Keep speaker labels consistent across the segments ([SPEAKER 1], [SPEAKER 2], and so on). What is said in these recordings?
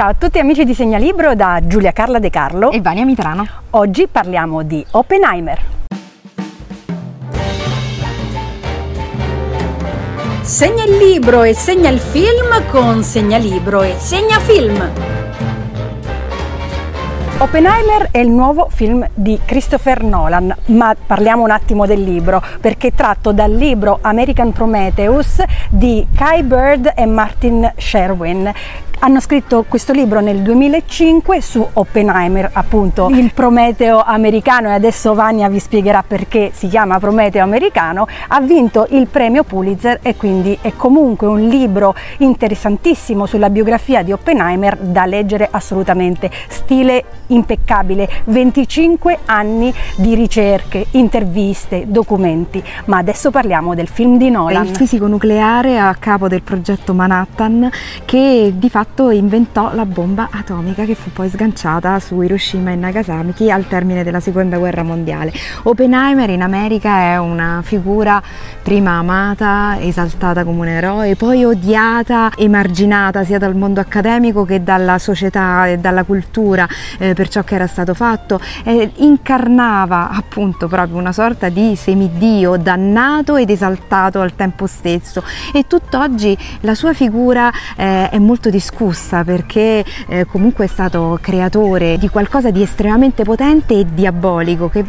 [SPEAKER 1] Ciao a tutti amici di Segnalibro da Giulia Carla De Carlo
[SPEAKER 2] e Vania Mitrano.
[SPEAKER 1] Oggi parliamo di Oppenheimer. Segna il libro e segna il film con Segnalibro e Segnafilm. Oppenheimer è il nuovo film di Christopher Nolan, ma parliamo un attimo del libro perché è tratto dal libro American Prometheus di Kai Bird e Martin Sherwin hanno scritto questo libro nel 2005 su Oppenheimer, appunto il Prometeo americano. E adesso Vania vi spiegherà perché si chiama Prometeo americano, ha vinto il premio Pulitzer e quindi è comunque un libro interessantissimo sulla biografia di Oppenheimer da leggere assolutamente, stile impeccabile, 25 anni di ricerche, interviste, documenti, ma adesso parliamo del film di Nolan.
[SPEAKER 2] Il fisico nucleare a capo del progetto Manhattan che di fatto fatto inventò la bomba atomica che fu poi sganciata su Hiroshima e Nagasaki al termine della seconda guerra mondiale. Oppenheimer in America è una figura prima amata, esaltata come un eroe, poi odiata, emarginata sia dal mondo accademico che dalla società e dalla cultura eh, per ciò che era stato fatto. Eh, incarnava appunto proprio una sorta di semidio dannato ed esaltato al tempo stesso e tutt'oggi la sua figura eh, è molto discussa discussa perché eh, comunque è stato creatore di qualcosa di estremamente potente e diabolico che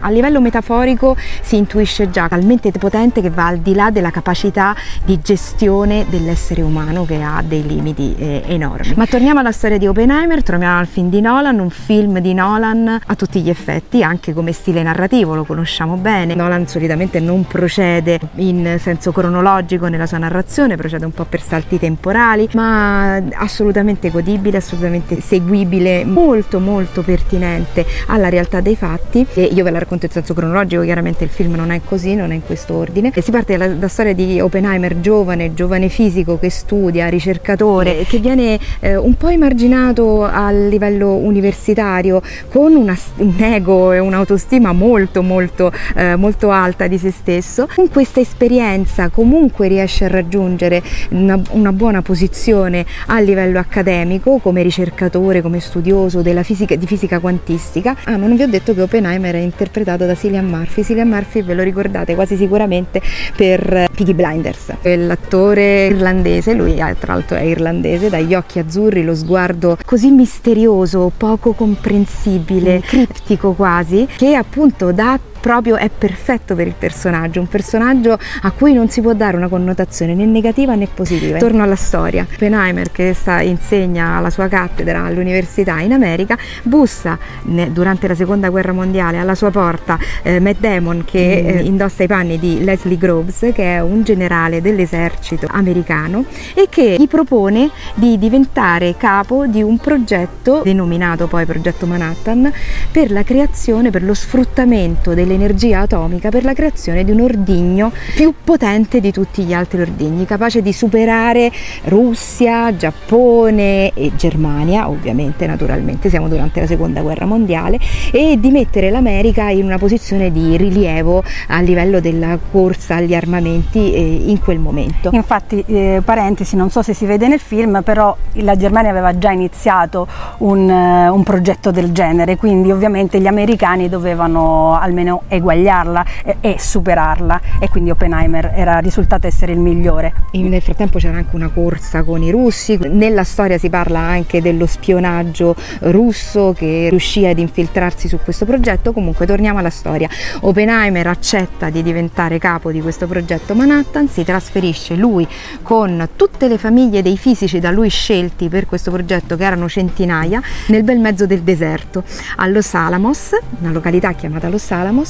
[SPEAKER 2] a livello metaforico si intuisce già talmente potente che va al di là della capacità di gestione dell'essere umano che ha dei limiti eh, enormi. Ma torniamo alla storia di Oppenheimer, torniamo al film di Nolan, un film di Nolan a tutti gli effetti, anche come stile narrativo, lo conosciamo bene. Nolan solitamente non procede in senso cronologico nella sua narrazione, procede un po' per salti temporali, ma assolutamente godibile, assolutamente seguibile, molto molto pertinente alla realtà dei fatti. E io ve la racconto in senso cronologico, chiaramente il film non è così, non è in questo ordine. E si parte dalla, dalla storia di Oppenheimer, giovane, giovane fisico che studia, ricercatore, che viene eh, un po' emarginato a livello universitario con una, un ego e un'autostima molto molto eh, molto alta di se stesso. Con questa esperienza comunque riesce a raggiungere una, una buona posizione a livello accademico, come ricercatore, come studioso fisica, di fisica quantistica. Ah, ma non vi ho detto che Oppenheimer è interpretato da Cillian Murphy. Cillian Murphy ve lo ricordate quasi sicuramente per Piggy Blinders. L'attore irlandese, lui tra l'altro è irlandese, dagli occhi azzurri, lo sguardo così misterioso, poco comprensibile, criptico quasi, che appunto dà proprio è perfetto per il personaggio, un personaggio a cui non si può dare una connotazione né negativa né positiva. Torno alla storia. Oppenheimer che sta, insegna alla sua cattedra all'università in America bussa ne, durante la seconda guerra mondiale alla sua porta eh, Matt Damon che mm. eh, indossa i panni di Leslie Groves che è un generale dell'esercito americano e che gli propone di diventare capo di un progetto denominato poi progetto Manhattan per la creazione, per lo sfruttamento delle l'energia atomica per la creazione di un ordigno più potente di tutti gli altri ordigni, capace di superare Russia, Giappone e Germania, ovviamente naturalmente siamo durante la seconda guerra mondiale, e di mettere l'America in una posizione di rilievo a livello della corsa agli armamenti eh, in quel momento.
[SPEAKER 1] Infatti, eh, parentesi, non so se si vede nel film, però la Germania aveva già iniziato un, uh, un progetto del genere, quindi ovviamente gli americani dovevano almeno eguagliarla e, e, superarla. E quindi Oppenheimer era risultato essere il migliore.
[SPEAKER 2] nel frattempo c'era anche una corsa con i russi, nella storia si parla anche dello spionaggio russo che riuscì ad infiltrarsi su questo progetto, comunque torniamo alla storia. Oppenheimer accetta di diventare capo di questo progetto Manhattan, si trasferisce lui con tutte le famiglie dei fisici da lui scelti per questo progetto che erano centinaia nel bel mezzo del deserto a Los Alamos, una località chiamata Los Alamos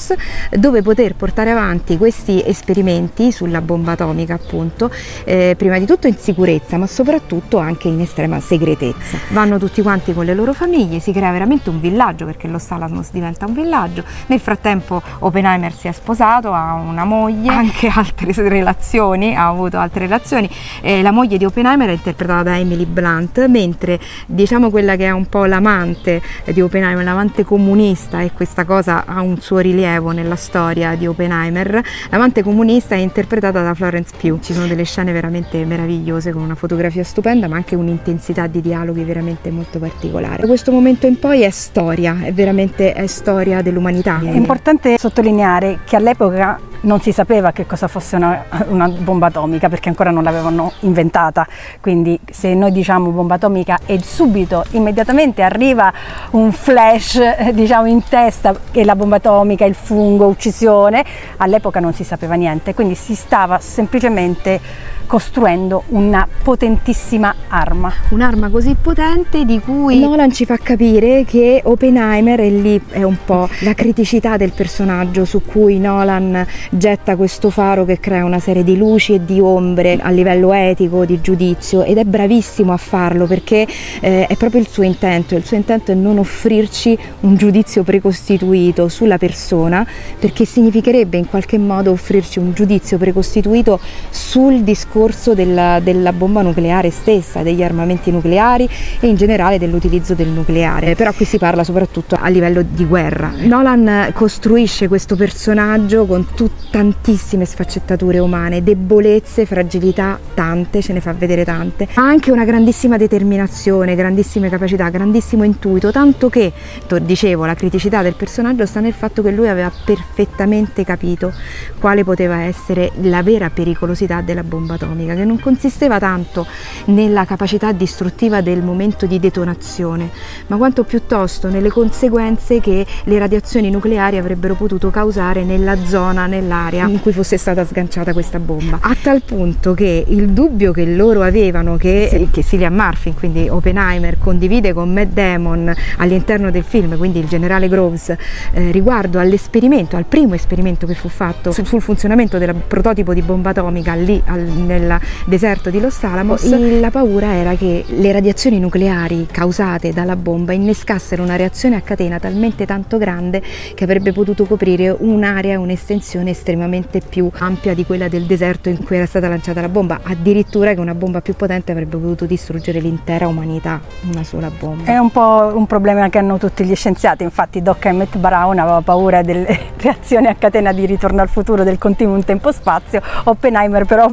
[SPEAKER 2] dove poter portare avanti questi esperimenti sulla bomba atomica appunto eh, prima di tutto in sicurezza ma soprattutto anche in estrema segretezza. Vanno tutti quanti con le loro famiglie si crea veramente un villaggio perché lo Salamos diventa un villaggio. Nel frattempo Oppenheimer si è sposato ha una moglie. Anche altre relazioni ha avuto altre relazioni. Eh, la moglie di Oppenheimer è interpretata da Emily Blunt mentre diciamo quella che è un po' l'amante di Oppenheimer l'amante comunista e questa cosa ha un suo rilievo rilievo nella storia di Oppenheimer. L'amante comunista è interpretata da Florence Pugh. Ci sono delle scene veramente meravigliose con una fotografia stupenda, ma anche un'intensità di dialoghi veramente molto particolare. Da questo momento in poi è storia, è veramente è storia dell'umanità.
[SPEAKER 1] È importante sottolineare che all'epoca non si sapeva che cosa fosse una, una, bomba atomica perché ancora non l'avevano inventata, quindi se noi diciamo bomba atomica e subito, immediatamente arriva un flash diciamo in testa che la bomba atomica, il fungo, uccisione, all'epoca non si sapeva niente, quindi si stava semplicemente costruendo una potentissima arma.
[SPEAKER 2] Un'arma così potente di cui Nolan ci fa capire che Oppenheimer, e lì è un po' la criticità del personaggio su cui Nolan getta questo faro che crea una serie di luci e di ombre a livello etico, di giudizio ed è bravissimo a farlo perché eh, è proprio il suo intento, il suo intento è non offrirci un giudizio precostituito sulla persona perché significherebbe in qualche modo offrirci un giudizio precostituito sul discorso discorso della, della, bomba nucleare stessa, degli armamenti nucleari e in generale dell'utilizzo del nucleare, però qui si parla soprattutto a livello di guerra. Nolan costruisce questo personaggio con tut- tantissime sfaccettature umane, debolezze, fragilità, tante, ce ne fa vedere tante, ha anche una grandissima determinazione, grandissime capacità, grandissimo intuito, tanto che, dicevo, la criticità del personaggio sta nel fatto che lui aveva perfettamente capito quale poteva essere la vera pericolosità della bomba atomica atomica, che non consisteva tanto nella capacità distruttiva del momento di detonazione, ma quanto piuttosto nelle conseguenze che le radiazioni nucleari avrebbero potuto causare nella zona, nell'area in cui fosse stata sganciata questa bomba. A tal punto che il dubbio che loro avevano, che, sì. che Cillian Murphy, quindi Oppenheimer, condivide con Matt Damon all'interno del film, quindi il generale Groves, eh, riguardo all'esperimento, al primo esperimento che fu fatto sul, funzionamento del prototipo di bomba atomica lì al, nel deserto di Los Alamos, la paura era che le radiazioni nucleari causate dalla bomba innescassero una reazione a catena talmente tanto grande che avrebbe potuto coprire un'area, un'estensione estremamente più ampia di quella del deserto in cui era stata lanciata la bomba, addirittura che una bomba più potente avrebbe potuto distruggere l'intera umanità, una sola bomba.
[SPEAKER 1] È un po' un problema che hanno tutti gli scienziati, infatti Doc Emmett Brown aveva paura delle reazioni a catena di ritorno al futuro del continuum tempo-spazio, Oppenheimer però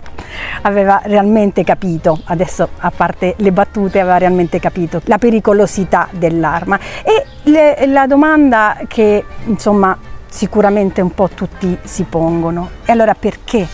[SPEAKER 1] aveva realmente capito, adesso a parte le battute, aveva realmente capito la pericolosità dell'arma. E le, la domanda che insomma sicuramente un po' tutti si pongono, e allora perché?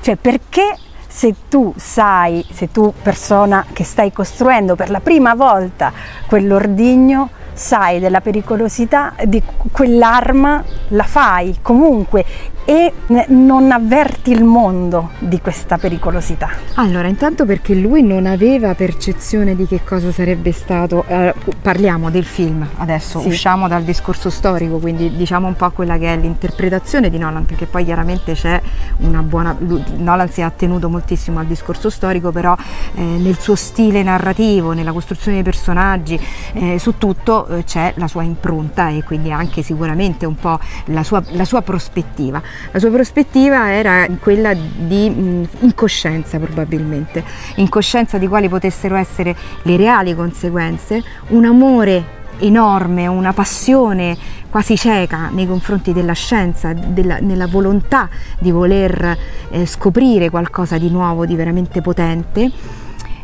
[SPEAKER 1] Cioè perché se tu sai, se tu persona che stai costruendo per la prima volta quell'ordigno, sai della pericolosità di quell'arma, la fai comunque e non avverti il mondo di questa pericolosità?
[SPEAKER 2] Allora, intanto perché lui non aveva percezione di che cosa sarebbe stato, eh, parliamo del film adesso, sì. usciamo dal discorso storico, quindi diciamo un po' quella che è l'interpretazione di Nolan, perché poi chiaramente c'è una buona, Nolan si è attenuto moltissimo al discorso storico, però eh, nel suo stile narrativo, nella costruzione dei personaggi, eh, su tutto eh, c'è la sua impronta e quindi anche sicuramente un po' la sua, la sua prospettiva. La sua prospettiva era quella di mh, incoscienza probabilmente, incoscienza di quali potessero essere le reali conseguenze, un amore enorme, una passione quasi cieca nei confronti della scienza, della, nella volontà di voler eh, scoprire qualcosa di nuovo, di veramente potente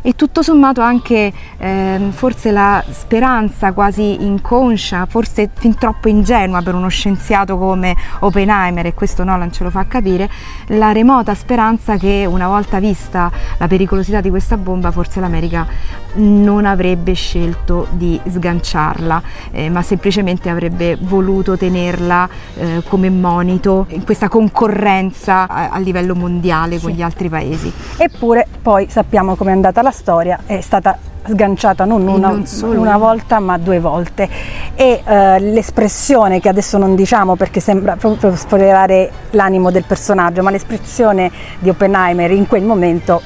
[SPEAKER 2] e tutto sommato anche eh, forse la speranza quasi inconscia, forse fin troppo ingenua per uno scienziato come Oppenheimer, e questo Nolan ce lo fa capire, la remota speranza che una volta vista la pericolosità di questa bomba forse l'America non avrebbe scelto di sganciarla, eh, ma semplicemente avrebbe voluto tenerla eh, come monito in questa concorrenza a, a livello mondiale sì. con gli altri paesi.
[SPEAKER 1] Eppure poi sappiamo come è andata la storia, è stata sganciata non una, non una, volta ma due volte e uh, l'espressione che adesso non diciamo perché sembra proprio spoilerare l'animo del personaggio ma l'espressione di Oppenheimer in quel momento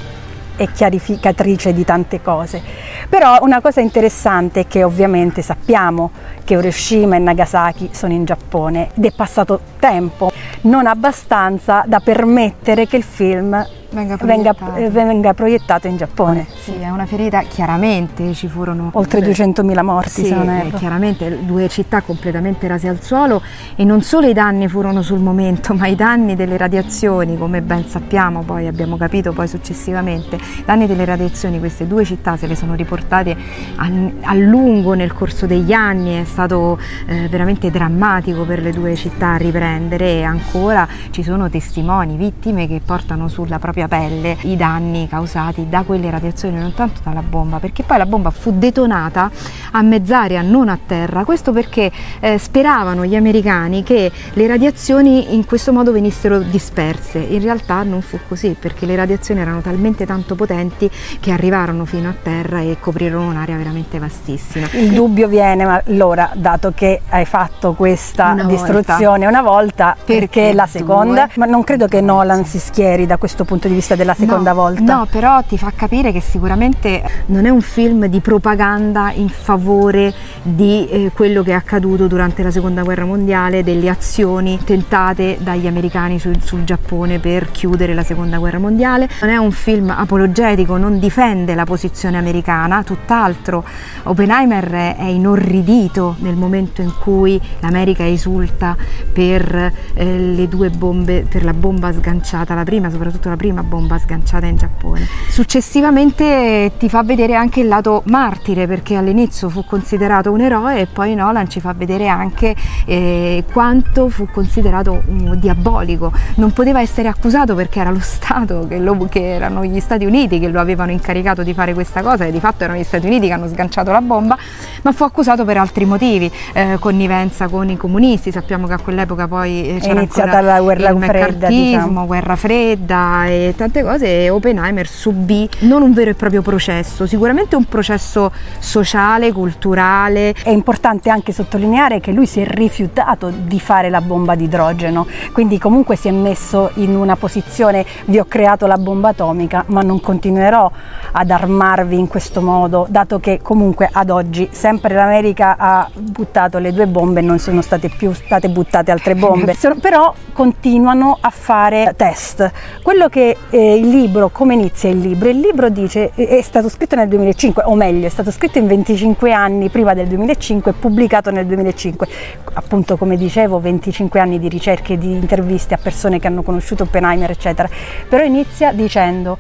[SPEAKER 1] è chiarificatrice di tante cose. Però una cosa interessante è che ovviamente sappiamo che Hiroshima e Nagasaki sono in Giappone ed è passato tempo, non abbastanza da permettere che il film venga proiettato. Venga, venga proiettato in Giappone.
[SPEAKER 2] Sì, è una ferita, chiaramente ci furono...
[SPEAKER 1] Oltre 200.000 morti,
[SPEAKER 2] sì, se non erro. chiaramente due città completamente rase al suolo e non solo i danni furono sul momento, ma i danni delle radiazioni, come ben sappiamo, poi abbiamo capito poi successivamente, i danni delle radiazioni, queste due città se le sono riportate a, a lungo nel corso degli anni, è stato eh, veramente drammatico per le due città riprendere e ancora ci sono testimoni, vittime che portano sulla propria propria pelle i danni causati da quelle radiazioni, non tanto dalla bomba, perché poi la bomba fu detonata a mezz'aria, non a terra. Questo perché eh, speravano gli americani che le radiazioni in questo modo venissero disperse. In realtà non fu così, perché le radiazioni erano talmente tanto potenti che arrivarono fino a terra e coprirono un'area veramente vastissima.
[SPEAKER 1] Il dubbio viene, ma allora, dato che hai fatto questa una distruzione volta. una volta, perché, perché la seconda? Due? Ma non credo che Nolan si schieri da questo punto punto di vista della seconda
[SPEAKER 2] no,
[SPEAKER 1] volta.
[SPEAKER 2] No, però ti fa capire che sicuramente non è un film di propaganda in favore di eh, quello che è accaduto durante la seconda guerra mondiale, delle azioni tentate dagli americani sul, sul Giappone per chiudere la seconda guerra mondiale. Non è un film apologetico, non difende la posizione americana, tutt'altro. Oppenheimer è inorridito nel momento in cui l'America esulta per eh, le due bombe, per la bomba sganciata, la prima, soprattutto la prima prima bomba sganciata in Giappone. Successivamente ti fa vedere anche il lato martire perché all'inizio fu considerato un eroe e poi Nolan ci fa vedere anche eh, quanto fu considerato un diabolico. Non poteva essere accusato perché era lo Stato, che, lo, che erano gli Stati Uniti che lo avevano incaricato di fare questa cosa e di fatto erano gli Stati Uniti che hanno sganciato la bomba, ma fu accusato per altri motivi, eh, connivenza con i comunisti, sappiamo che a quell'epoca poi
[SPEAKER 1] eh, c'era è iniziata la guerra fredda, diciamo.
[SPEAKER 2] guerra fredda e tante cose e Oppenheimer subì non un vero e proprio processo, sicuramente un processo sociale, culturale.
[SPEAKER 1] È importante anche sottolineare che lui si è rifiutato di fare la bomba di idrogeno, quindi comunque si è messo in una posizione vi ho creato la bomba atomica ma non continuerò ad armarvi in questo modo, dato che comunque ad oggi sempre l'America ha buttato le due bombe e non sono state più state buttate altre bombe, però continuano a fare test. Quello che eh, il libro, come inizia il libro? Il libro dice, è stato scritto nel 2005, o meglio, è stato scritto in 25 anni prima del 2005 e pubblicato nel 2005. Appunto, come dicevo, 25 anni di ricerche, di interviste a persone che hanno conosciuto Oppenheimer, eccetera. Però inizia dicendo,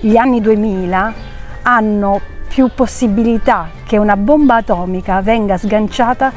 [SPEAKER 1] gli anni 2000 hanno più possibilità che una bomba atomica venga sganciata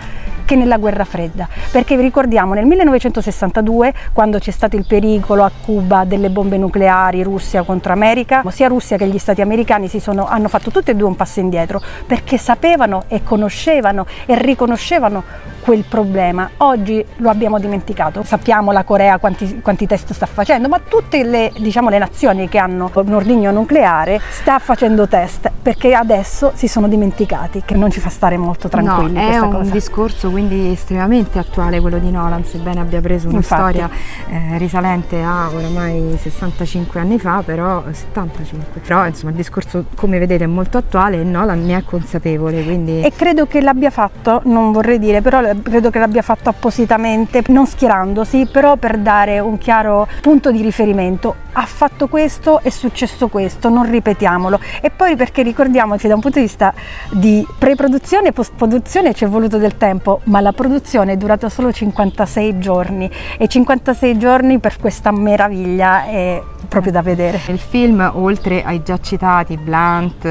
[SPEAKER 1] che nella guerra fredda, perché vi ricordiamo nel 1962 quando c'è stato il pericolo a Cuba delle bombe nucleari Russia contro America, sia Russia che gli stati americani sono, hanno fatto tutti e due un passo indietro perché sapevano e conoscevano e riconoscevano quel problema. Oggi lo abbiamo dimenticato, sappiamo la Corea quanti, quanti test sta facendo, ma tutte le, diciamo, le nazioni che hanno un ordigno nucleare sta facendo test perché adesso si sono dimenticati, che non ci fa stare molto tranquilli.
[SPEAKER 2] No,
[SPEAKER 1] è
[SPEAKER 2] un
[SPEAKER 1] cosa.
[SPEAKER 2] discorso quindi estremamente attuale quello di Nolan, sebbene abbia preso una Infatti. storia eh, risalente a oramai 65 anni fa, però 75. Però insomma il discorso come vedete è molto attuale e Nolan ne è consapevole. Quindi...
[SPEAKER 1] E credo che l'abbia fatto, non vorrei dire, però credo che l'abbia fatto appositamente, non schierandosi, però per dare un chiaro punto di riferimento. Ha fatto questo, è successo questo, non ripetiamolo. E poi perché ricordiamoci da un punto di vista di pre-produzione e post-produzione ci è voluto del tempo, ma la produzione è durata solo 56 giorni e 56 giorni per questa meraviglia è proprio da vedere.
[SPEAKER 2] Il film, oltre ai già citati Blunt,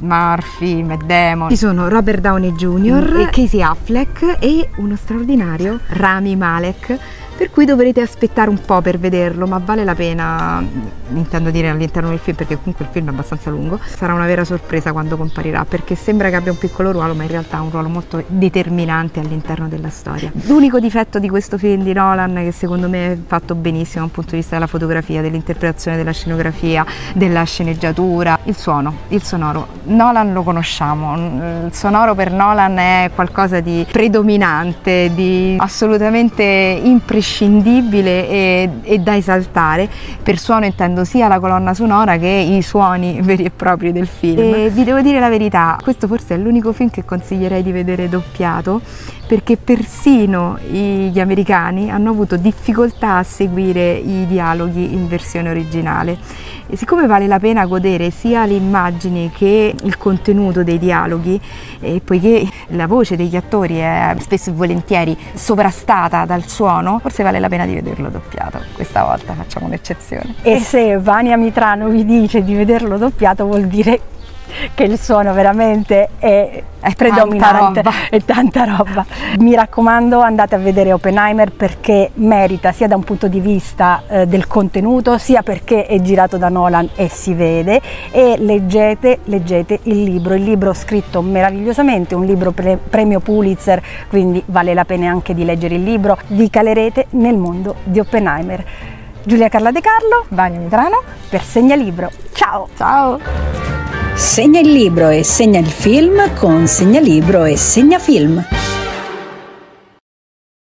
[SPEAKER 2] Murphy, Matt Damon, ci sono Robert Downey Jr. Mm. e Casey Affleck e uno straordinario Rami Malek per cui dovrete aspettare un po' per vederlo, ma vale la pena, intendo dire all'interno del film, perché comunque il film è abbastanza lungo, sarà una vera sorpresa quando comparirà, perché sembra che abbia un piccolo ruolo, ma in realtà ha un ruolo molto determinante all'interno della storia. L'unico difetto di questo film di Nolan, che secondo me è fatto benissimo dal punto di vista della fotografia, dell'interpretazione della scenografia, della sceneggiatura, il suono, il sonoro. Nolan lo conosciamo, il sonoro per Nolan è qualcosa di predominante, di assolutamente imprescindibile imprescindibile e, e, da esaltare. Per suono intendo sia la colonna sonora che i suoni veri e propri del film. E vi devo dire la verità, questo forse è l'unico film che consiglierei di vedere doppiato perché persino gli americani hanno avuto difficoltà a seguire i dialoghi in versione originale. E siccome vale la pena godere sia le immagini che il contenuto dei dialoghi, e poiché la voce degli attori è spesso e volentieri sovrastata dal suono, forse vale la pena di vederlo doppiato. Questa volta facciamo un'eccezione.
[SPEAKER 1] E se Vania Mitrano vi dice di vederlo doppiato vuol dire che il suono veramente è, è predominante, è tanta roba. Mi raccomando andate a vedere Oppenheimer perché merita sia da un punto di vista eh, del contenuto sia perché è girato da Nolan e si vede e leggete, leggete il libro, il libro scritto meravigliosamente, un libro pre- premio Pulitzer, quindi vale la pena anche di leggere il libro, vi calerete nel mondo di Oppenheimer. Giulia Carla De Carlo,
[SPEAKER 2] Vania Mitrano
[SPEAKER 1] per Segnalibro. Ciao!
[SPEAKER 2] Ciao!
[SPEAKER 3] Segna il libro e segna il film con Segnalibro e Segnafilm.